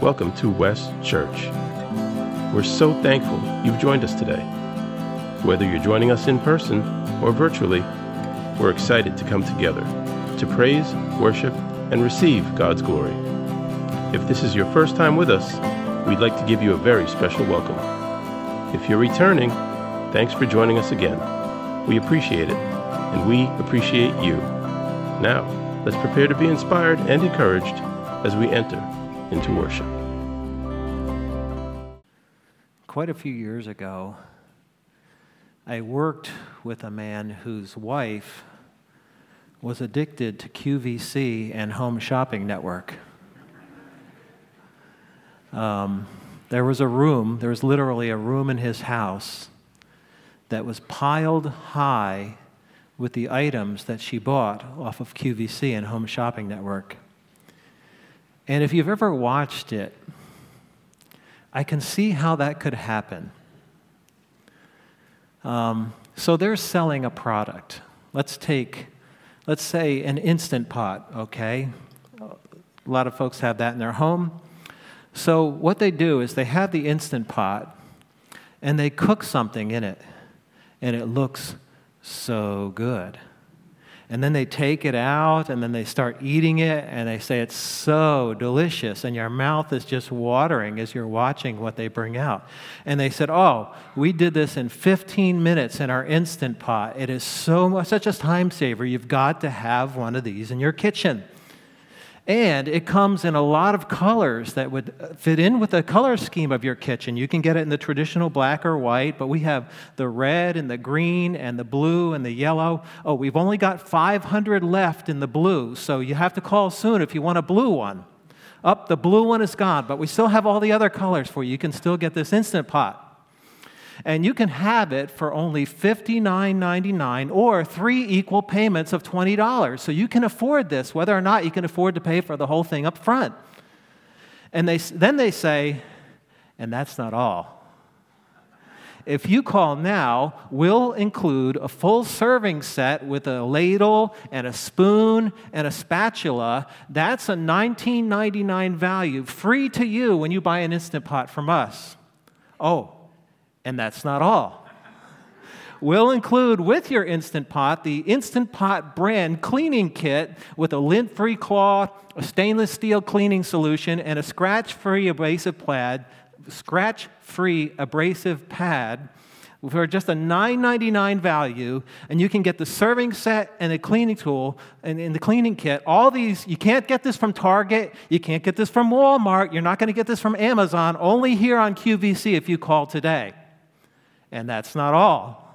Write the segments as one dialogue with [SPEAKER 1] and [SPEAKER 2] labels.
[SPEAKER 1] Welcome to West Church. We're so thankful you've joined us today. Whether you're joining us in person or virtually, we're excited to come together to praise, worship, and receive God's glory. If this is your first time with us, we'd like to give you a very special welcome. If you're returning, thanks for joining us again. We appreciate it, and we appreciate you. Now, let's prepare to be inspired and encouraged as we enter into worship.
[SPEAKER 2] Quite a few years ago, I worked with a man whose wife was addicted to QVC and Home Shopping Network. Um, there was a room, there was literally a room in his house that was piled high with the items that she bought off of QVC and Home Shopping Network. And if you've ever watched it, I can see how that could happen. Um, so they're selling a product. Let's take, let's say, an instant pot, okay? A lot of folks have that in their home. So what they do is they have the instant pot and they cook something in it, and it looks so good. And then they take it out and then they start eating it and they say it's so delicious and your mouth is just watering as you're watching what they bring out. And they said, "Oh, we did this in 15 minutes in our instant pot. It is so much such a time saver. You've got to have one of these in your kitchen." And it comes in a lot of colors that would fit in with the color scheme of your kitchen. You can get it in the traditional black or white, but we have the red and the green and the blue and the yellow. Oh, we've only got 500 left in the blue, so you have to call soon if you want a blue one. Up, the blue one is gone, but we still have all the other colors for you. You can still get this instant pot and you can have it for only $59.99 or three equal payments of $20. So you can afford this, whether or not you can afford to pay for the whole thing up front. And they, then they say, and that's not all. If you call now, we'll include a full serving set with a ladle and a spoon and a spatula. That's a $19.99 value, free to you when you buy an Instant Pot from us. Oh, and that's not all. We'll include with your Instant Pot the Instant Pot brand cleaning kit with a lint free cloth, a stainless steel cleaning solution, and a scratch free abrasive pad, scratch free abrasive pad for just a $9.99 value, and you can get the serving set and the cleaning tool and, and the cleaning kit. All these, you can't get this from Target, you can't get this from Walmart, you're not going to get this from Amazon, only here on QVC if you call today. And that's not all.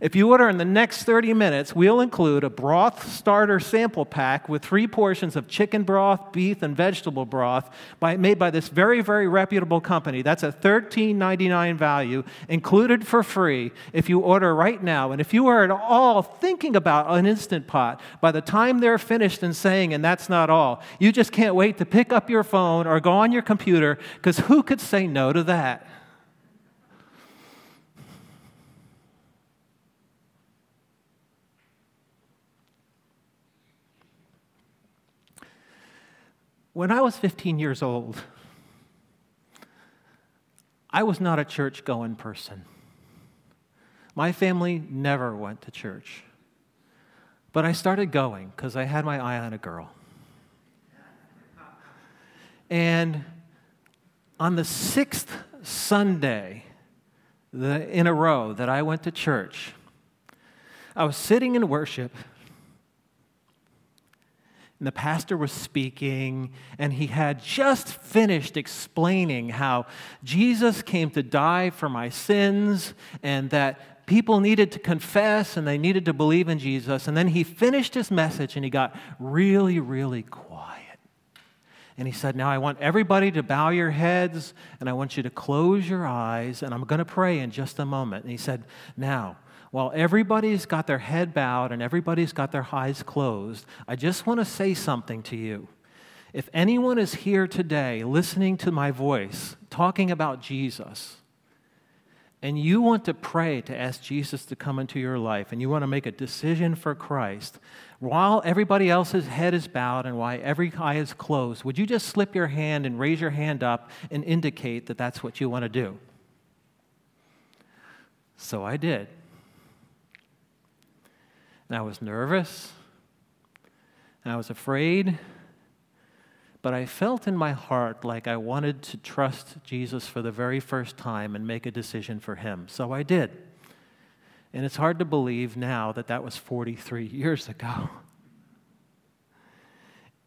[SPEAKER 2] If you order in the next 30 minutes, we'll include a broth starter sample pack with three portions of chicken broth, beef, and vegetable broth by, made by this very, very reputable company. That's a $13.99 value, included for free if you order right now. And if you are at all thinking about an Instant Pot, by the time they're finished and saying, and that's not all, you just can't wait to pick up your phone or go on your computer, because who could say no to that? When I was 15 years old, I was not a church going person. My family never went to church. But I started going because I had my eye on a girl. And on the sixth Sunday in a row that I went to church, I was sitting in worship and the pastor was speaking, and he had just finished explaining how Jesus came to die for my sins and that people needed to confess and they needed to believe in Jesus. And then he finished his message and he got really, really quiet. And he said, Now I want everybody to bow your heads and I want you to close your eyes, and I'm going to pray in just a moment. And he said, Now, while everybody's got their head bowed and everybody's got their eyes closed, I just want to say something to you. If anyone is here today listening to my voice, talking about Jesus, and you want to pray to ask Jesus to come into your life, and you want to make a decision for Christ, while everybody else's head is bowed and while every eye is closed, would you just slip your hand and raise your hand up and indicate that that's what you want to do? So I did. And I was nervous, and I was afraid, but I felt in my heart like I wanted to trust Jesus for the very first time and make a decision for him. So I did. And it's hard to believe now that that was 43 years ago.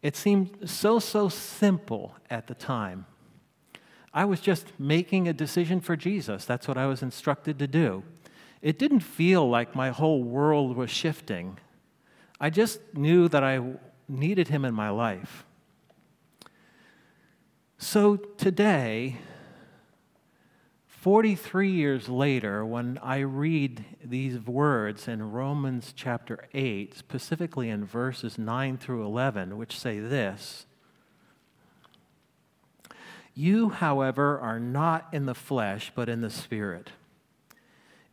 [SPEAKER 2] It seemed so, so simple at the time. I was just making a decision for Jesus. That's what I was instructed to do. It didn't feel like my whole world was shifting. I just knew that I needed him in my life. So today, 43 years later, when I read these words in Romans chapter 8, specifically in verses 9 through 11, which say this You, however, are not in the flesh, but in the Spirit,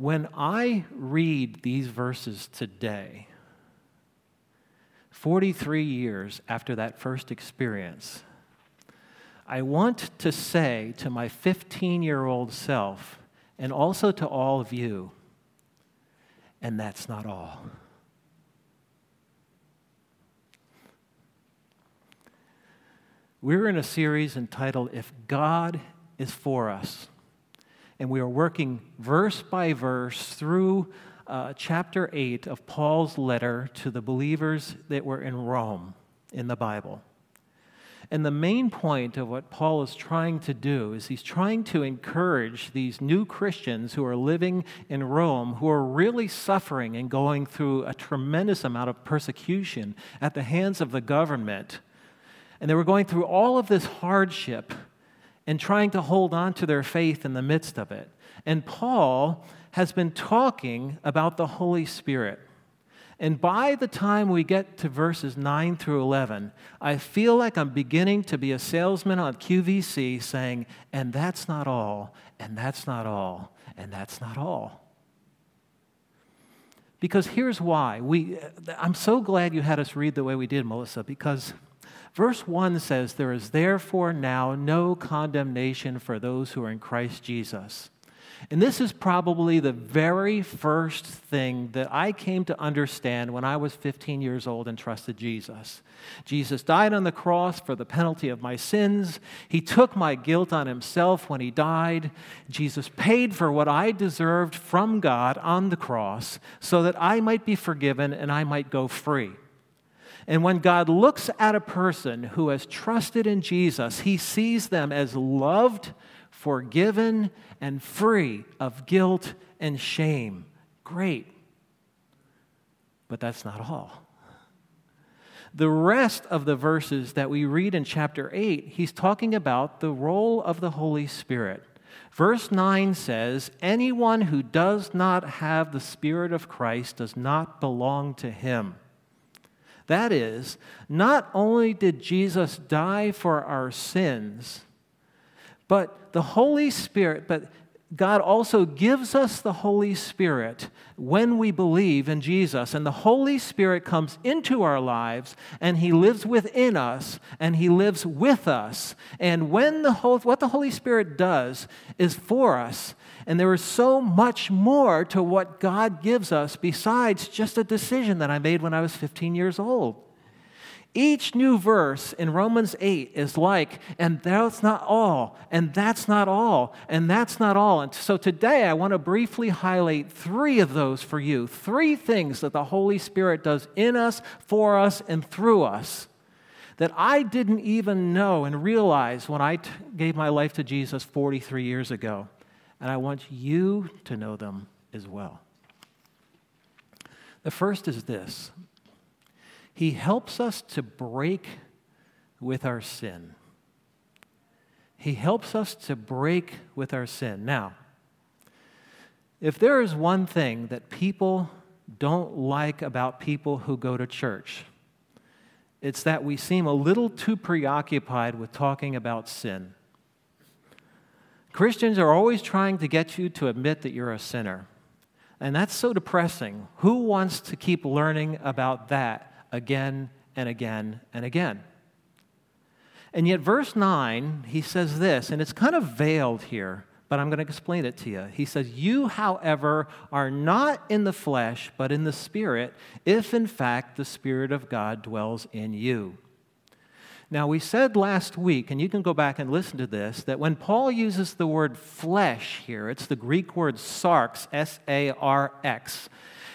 [SPEAKER 2] When I read these verses today, 43 years after that first experience, I want to say to my 15 year old self, and also to all of you, and that's not all. We're in a series entitled If God is For Us. And we are working verse by verse through uh, chapter 8 of Paul's letter to the believers that were in Rome in the Bible. And the main point of what Paul is trying to do is he's trying to encourage these new Christians who are living in Rome, who are really suffering and going through a tremendous amount of persecution at the hands of the government. And they were going through all of this hardship and trying to hold on to their faith in the midst of it. And Paul has been talking about the Holy Spirit. And by the time we get to verses 9 through 11, I feel like I'm beginning to be a salesman on QVC saying, and that's not all, and that's not all, and that's not all. Because here's why. We, I'm so glad you had us read the way we did, Melissa, because verse 1 says, There is therefore now no condemnation for those who are in Christ Jesus. And this is probably the very first thing that I came to understand when I was 15 years old and trusted Jesus. Jesus died on the cross for the penalty of my sins. He took my guilt on himself when he died. Jesus paid for what I deserved from God on the cross so that I might be forgiven and I might go free. And when God looks at a person who has trusted in Jesus, he sees them as loved forgiven and free of guilt and shame. Great. But that's not all. The rest of the verses that we read in chapter 8, he's talking about the role of the Holy Spirit. Verse 9 says, Anyone who does not have the Spirit of Christ does not belong to him. That is, not only did Jesus die for our sins, but the Holy Spirit, but God also gives us the Holy Spirit when we believe in Jesus. And the Holy Spirit comes into our lives and He lives within us and He lives with us. And when the whole, what the Holy Spirit does is for us. And there is so much more to what God gives us besides just a decision that I made when I was 15 years old. Each new verse in Romans 8 is like, and that's not all, and that's not all, and that's not all. And so today I want to briefly highlight three of those for you. Three things that the Holy Spirit does in us, for us, and through us that I didn't even know and realize when I t- gave my life to Jesus 43 years ago. And I want you to know them as well. The first is this He helps us to break with our sin. He helps us to break with our sin. Now, if there is one thing that people don't like about people who go to church, it's that we seem a little too preoccupied with talking about sin. Christians are always trying to get you to admit that you're a sinner. And that's so depressing. Who wants to keep learning about that again and again and again? And yet, verse 9, he says this, and it's kind of veiled here, but I'm going to explain it to you. He says, You, however, are not in the flesh, but in the Spirit, if in fact the Spirit of God dwells in you. Now, we said last week, and you can go back and listen to this, that when Paul uses the word flesh here, it's the Greek word sarx, S A R X.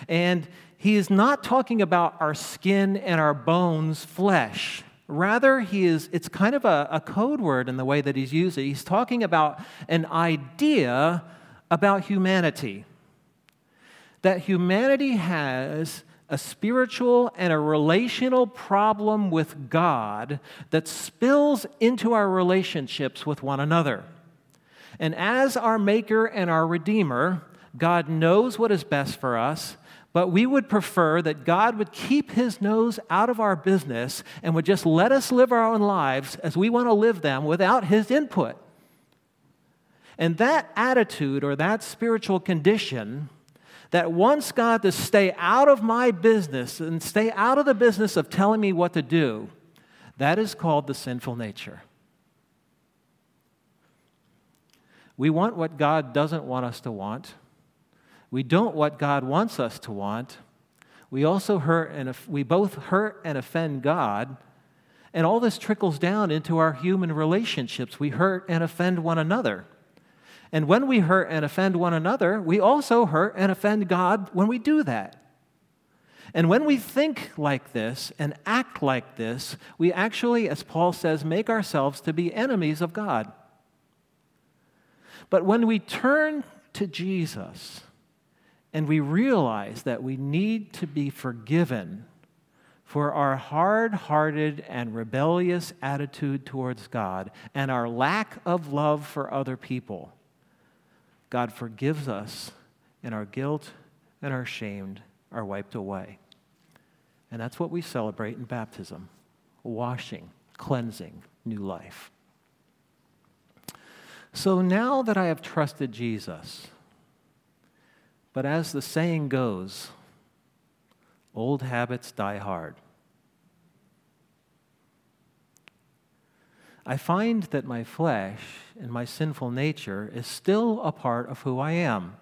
[SPEAKER 2] And he is not talking about our skin and our bones flesh. Rather, he is, it's kind of a, a code word in the way that he's used it. He's talking about an idea about humanity. That humanity has a spiritual and a relational problem with God that spills into our relationships with one another. And as our Maker and our Redeemer, God knows what is best for us, but we would prefer that God would keep his nose out of our business and would just let us live our own lives as we want to live them without his input. And that attitude or that spiritual condition that wants God to stay out of my business and stay out of the business of telling me what to do, that is called the sinful nature. We want what God doesn't want us to want. We don't what God wants us to want. We also hurt and we both hurt and offend God. And all this trickles down into our human relationships. We hurt and offend one another. And when we hurt and offend one another, we also hurt and offend God when we do that. And when we think like this and act like this, we actually, as Paul says, make ourselves to be enemies of God. But when we turn to Jesus and we realize that we need to be forgiven for our hard hearted and rebellious attitude towards God and our lack of love for other people, God forgives us, and our guilt and our shame are wiped away. And that's what we celebrate in baptism washing, cleansing, new life. So now that I have trusted Jesus, but as the saying goes, old habits die hard. I find that my flesh and my sinful nature is still a part of who I am.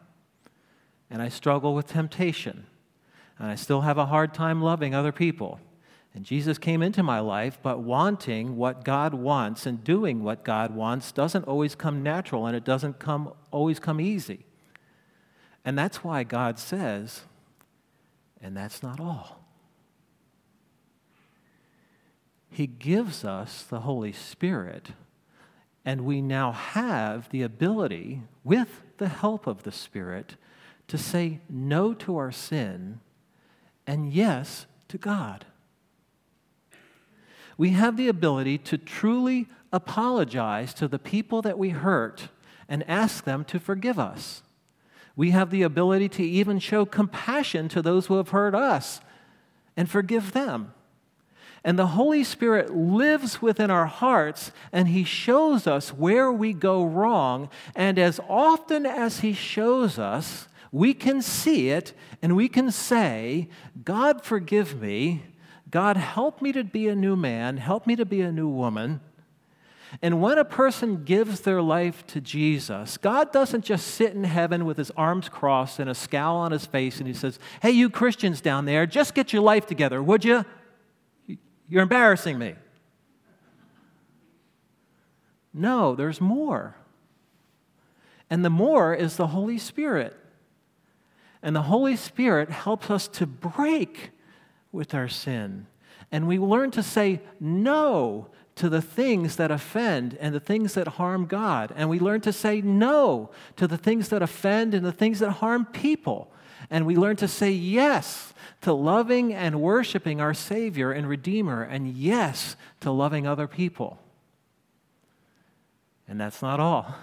[SPEAKER 2] And I struggle with temptation. And I still have a hard time loving other people. And Jesus came into my life, but wanting what God wants and doing what God wants doesn't always come natural and it doesn't come, always come easy. And that's why God says, and that's not all. He gives us the Holy Spirit, and we now have the ability, with the help of the Spirit, to say no to our sin and yes to God. We have the ability to truly apologize to the people that we hurt and ask them to forgive us. We have the ability to even show compassion to those who have hurt us and forgive them. And the Holy Spirit lives within our hearts and He shows us where we go wrong. And as often as He shows us, we can see it and we can say, God, forgive me. God, help me to be a new man. Help me to be a new woman. And when a person gives their life to Jesus, God doesn't just sit in heaven with his arms crossed and a scowl on his face and he says, Hey, you Christians down there, just get your life together, would you? You're embarrassing me. No, there's more. And the more is the Holy Spirit. And the Holy Spirit helps us to break with our sin. And we learn to say no to the things that offend and the things that harm God. And we learn to say no to the things that offend and the things that harm people. And we learn to say yes to loving and worshiping our Savior and Redeemer, and yes to loving other people. And that's not all.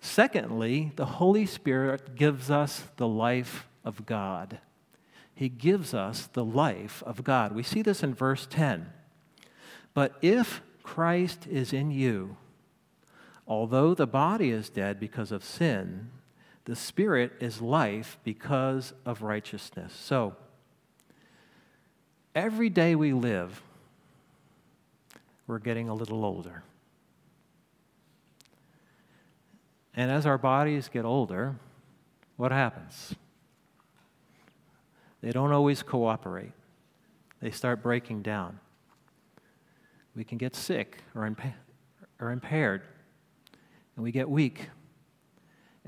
[SPEAKER 2] Secondly, the Holy Spirit gives us the life of God. He gives us the life of God. We see this in verse 10. But if Christ is in you, although the body is dead because of sin, the Spirit is life because of righteousness. So, every day we live, we're getting a little older. And as our bodies get older, what happens? They don't always cooperate, they start breaking down. We can get sick or, impa- or impaired, and we get weak.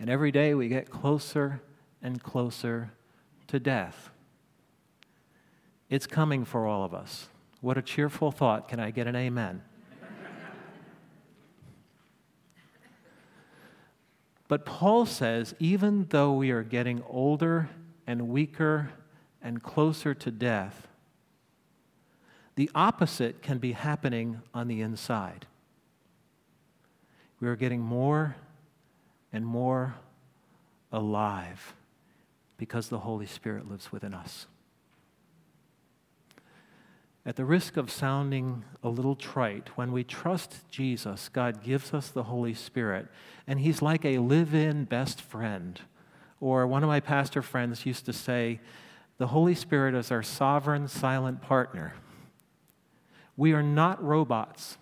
[SPEAKER 2] And every day we get closer and closer to death. It's coming for all of us. What a cheerful thought. Can I get an amen? but Paul says even though we are getting older and weaker and closer to death, the opposite can be happening on the inside. We are getting more and more alive because the Holy Spirit lives within us. At the risk of sounding a little trite, when we trust Jesus, God gives us the Holy Spirit, and He's like a live in best friend. Or one of my pastor friends used to say, the Holy Spirit is our sovereign, silent partner. We are not robots.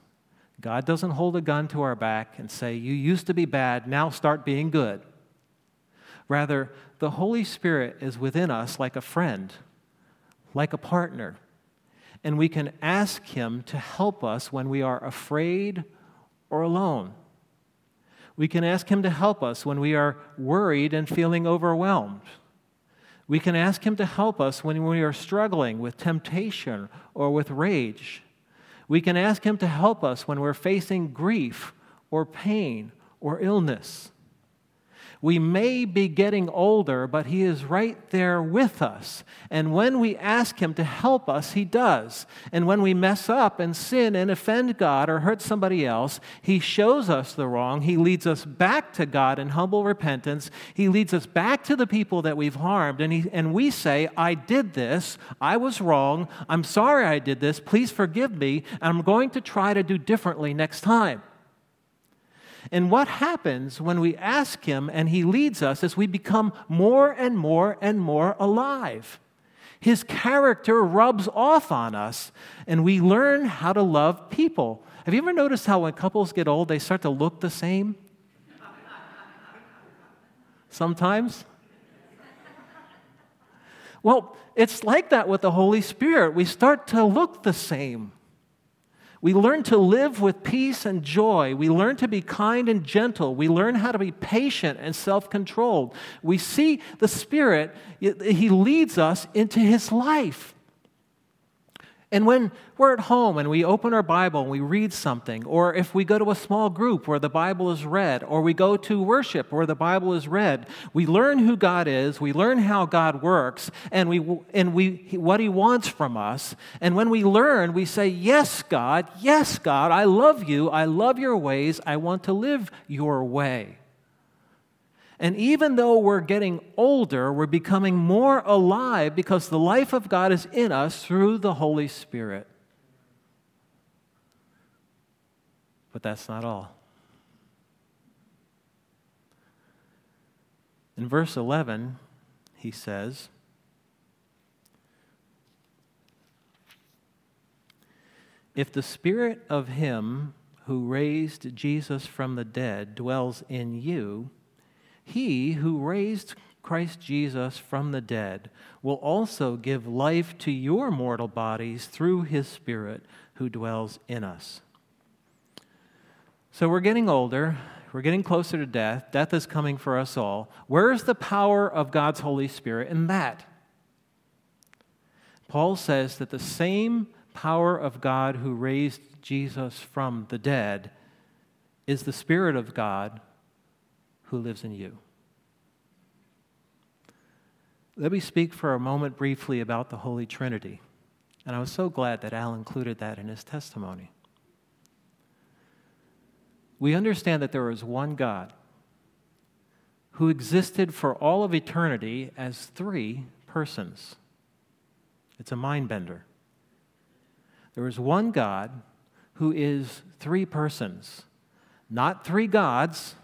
[SPEAKER 2] God doesn't hold a gun to our back and say, You used to be bad, now start being good. Rather, the Holy Spirit is within us like a friend, like a partner, and we can ask Him to help us when we are afraid or alone. We can ask Him to help us when we are worried and feeling overwhelmed. We can ask Him to help us when we are struggling with temptation or with rage. We can ask Him to help us when we're facing grief or pain or illness. We may be getting older, but He is right there with us. And when we ask Him to help us, He does. And when we mess up and sin and offend God or hurt somebody else, He shows us the wrong. He leads us back to God in humble repentance. He leads us back to the people that we've harmed. And, he, and we say, I did this. I was wrong. I'm sorry I did this. Please forgive me. And I'm going to try to do differently next time. And what happens when we ask Him and He leads us is we become more and more and more alive. His character rubs off on us, and we learn how to love people. Have you ever noticed how when couples get old, they start to look the same? Sometimes. Well, it's like that with the Holy Spirit. We start to look the same. We learn to live with peace and joy. We learn to be kind and gentle. We learn how to be patient and self controlled. We see the Spirit, He leads us into His life. And when we're at home and we open our Bible and we read something, or if we go to a small group where the Bible is read, or we go to worship where the Bible is read, we learn who God is, we learn how God works, and, we, and we, what He wants from us. And when we learn, we say, Yes, God, yes, God, I love you, I love your ways, I want to live your way. And even though we're getting older, we're becoming more alive because the life of God is in us through the Holy Spirit. But that's not all. In verse 11, he says, If the spirit of him who raised Jesus from the dead dwells in you, he who raised Christ Jesus from the dead will also give life to your mortal bodies through his Spirit who dwells in us. So we're getting older. We're getting closer to death. Death is coming for us all. Where's the power of God's Holy Spirit in that? Paul says that the same power of God who raised Jesus from the dead is the Spirit of God who lives in you. let me speak for a moment briefly about the Holy Trinity. And I was so glad that Al included that in his testimony. We understand that there is one God who existed for all of eternity as three persons. It's a mind bender. There is one God who is three persons, not three gods,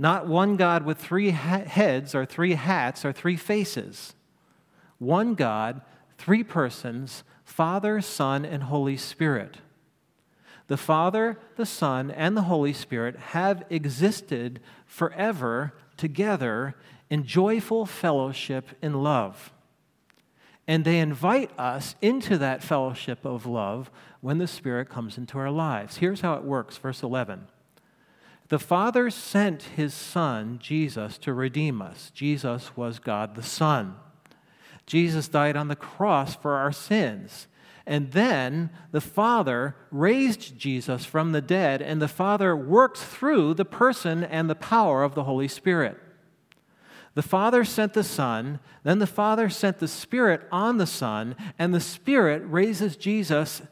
[SPEAKER 2] not one God with three ha- heads or three hats or three faces. One God, three persons Father, Son, and Holy Spirit. The Father, the Son, and the Holy Spirit have existed forever together in joyful fellowship in love. And they invite us into that fellowship of love when the Spirit comes into our lives. Here's how it works, verse 11. The Father sent his Son, Jesus, to redeem us. Jesus was God the Son. Jesus died on the cross for our sins. And then the Father raised Jesus from the dead, and the Father works through the person and the power of the Holy Spirit. The Father sent the Son, then the Father sent the Spirit on the Son, and the Spirit raises Jesus,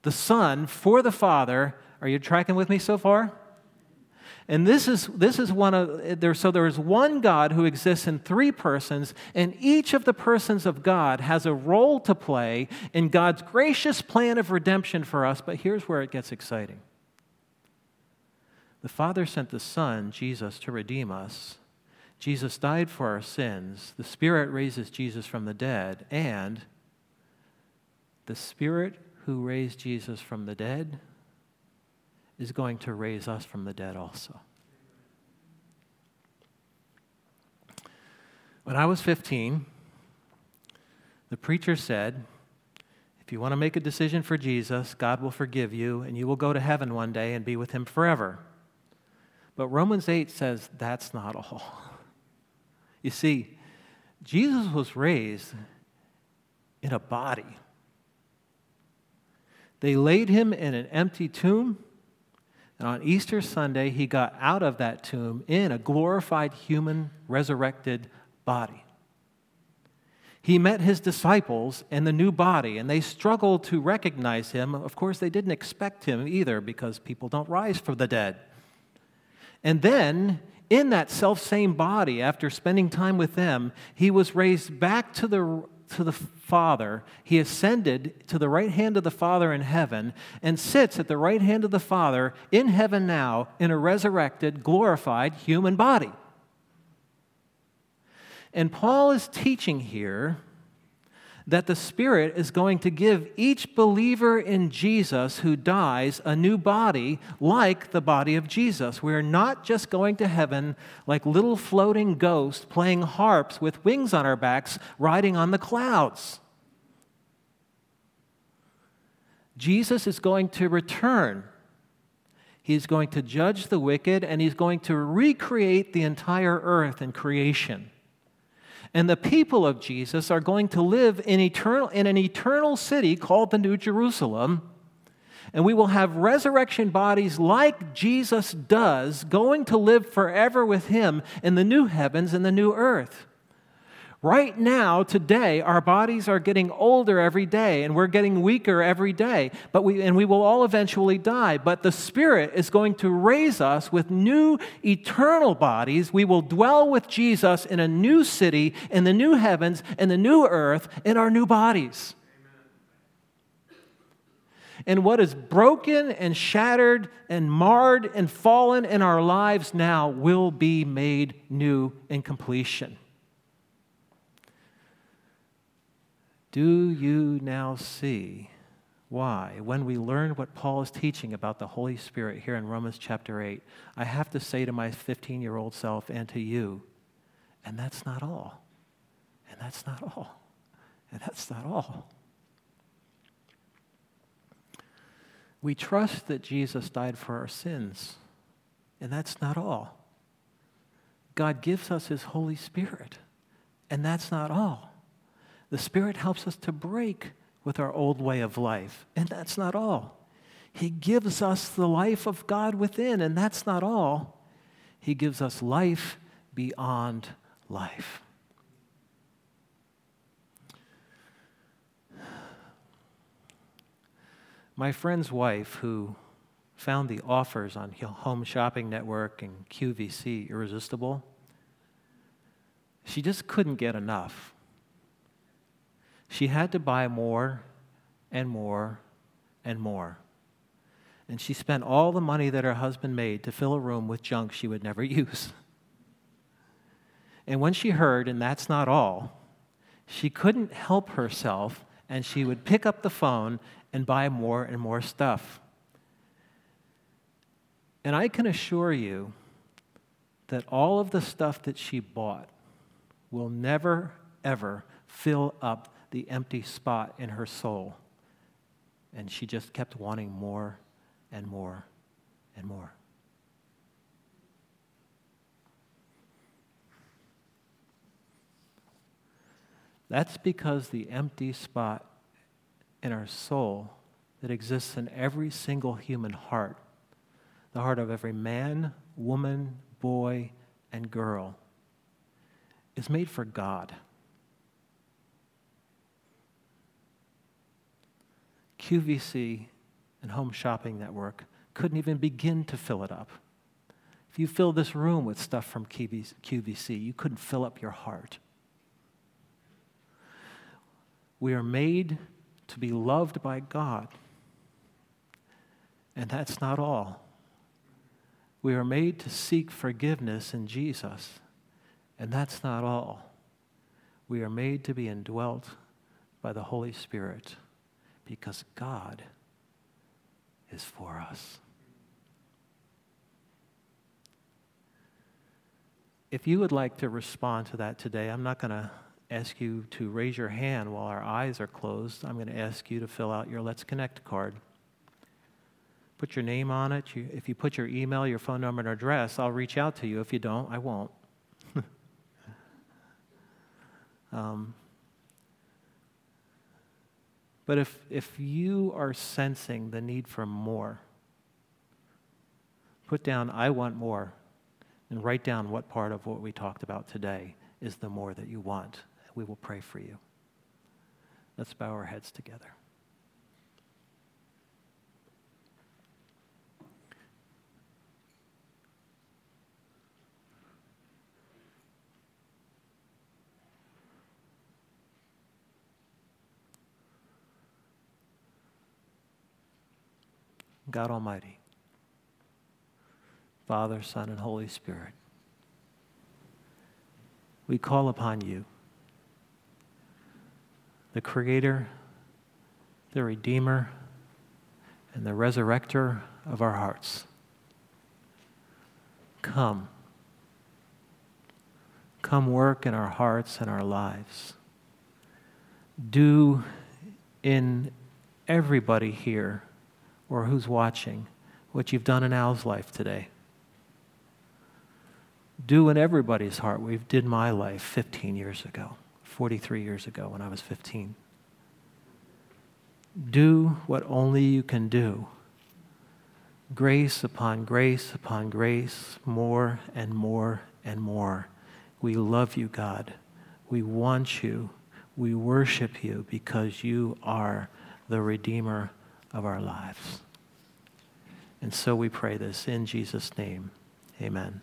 [SPEAKER 2] the Son, for the Father. Are you tracking with me so far? And this is, this is one of, there, so there is one God who exists in three persons, and each of the persons of God has a role to play in God's gracious plan of redemption for us. But here's where it gets exciting the Father sent the Son, Jesus, to redeem us. Jesus died for our sins. The Spirit raises Jesus from the dead, and the Spirit who raised Jesus from the dead is going to raise us from the dead also. When I was 15, the preacher said, If you want to make a decision for Jesus, God will forgive you and you will go to heaven one day and be with him forever. But Romans 8 says that's not all. You see, Jesus was raised in a body. They laid him in an empty tomb and on Easter Sunday, he got out of that tomb in a glorified human resurrected body. He met his disciples in the new body, and they struggled to recognize him. Of course, they didn't expect him either because people don't rise from the dead. And then, in that self same body, after spending time with them, he was raised back to the to the Father. He ascended to the right hand of the Father in heaven and sits at the right hand of the Father in heaven now in a resurrected, glorified human body. And Paul is teaching here that the Spirit is going to give each believer in Jesus who dies a new body like the body of Jesus. We're not just going to heaven like little floating ghosts playing harps with wings on our backs, riding on the clouds. Jesus is going to return. He's going to judge the wicked and he's going to recreate the entire earth and creation. And the people of Jesus are going to live in, eternal, in an eternal city called the New Jerusalem. And we will have resurrection bodies like Jesus does, going to live forever with him in the new heavens and the new earth. Right now, today, our bodies are getting older every day and we're getting weaker every day, but we, and we will all eventually die. But the Spirit is going to raise us with new eternal bodies. We will dwell with Jesus in a new city, in the new heavens, in the new earth, in our new bodies. And what is broken and shattered and marred and fallen in our lives now will be made new in completion. Do you now see why, when we learn what Paul is teaching about the Holy Spirit here in Romans chapter 8, I have to say to my 15 year old self and to you, and that's not all. And that's not all. And that's not all. We trust that Jesus died for our sins, and that's not all. God gives us His Holy Spirit, and that's not all. The Spirit helps us to break with our old way of life, and that's not all. He gives us the life of God within, and that's not all. He gives us life beyond life. My friend's wife, who found the offers on Home Shopping Network and QVC irresistible, she just couldn't get enough. She had to buy more and more and more. And she spent all the money that her husband made to fill a room with junk she would never use. And when she heard, and that's not all, she couldn't help herself and she would pick up the phone and buy more and more stuff. And I can assure you that all of the stuff that she bought will never, ever fill up the empty spot in her soul. And she just kept wanting more and more and more. That's because the empty spot in our soul that exists in every single human heart, the heart of every man, woman, boy, and girl, is made for God. QVC and Home Shopping Network couldn't even begin to fill it up. If you fill this room with stuff from QVC, you couldn't fill up your heart. We are made to be loved by God. And that's not all. We are made to seek forgiveness in Jesus. And that's not all. We are made to be indwelt by the Holy Spirit because God is for us. If you would like to respond to that today, I'm not going to ask you to raise your hand while our eyes are closed. I'm going to ask you to fill out your Let's Connect card. Put your name on it. You, if you put your email, your phone number, and address, I'll reach out to you. If you don't, I won't. um, but if, if you are sensing the need for more, put down, I want more, and write down what part of what we talked about today is the more that you want we will pray for you. Let's bow our heads together. God Almighty, Father, Son, and Holy Spirit, we call upon you the Creator, the Redeemer, and the Resurrector of our hearts. Come. Come work in our hearts and our lives. Do in everybody here or who's watching what you've done in Al's life today. Do in everybody's heart what you did my life 15 years ago. 43 years ago when I was 15. Do what only you can do. Grace upon grace upon grace, more and more and more. We love you, God. We want you. We worship you because you are the Redeemer of our lives. And so we pray this in Jesus' name. Amen.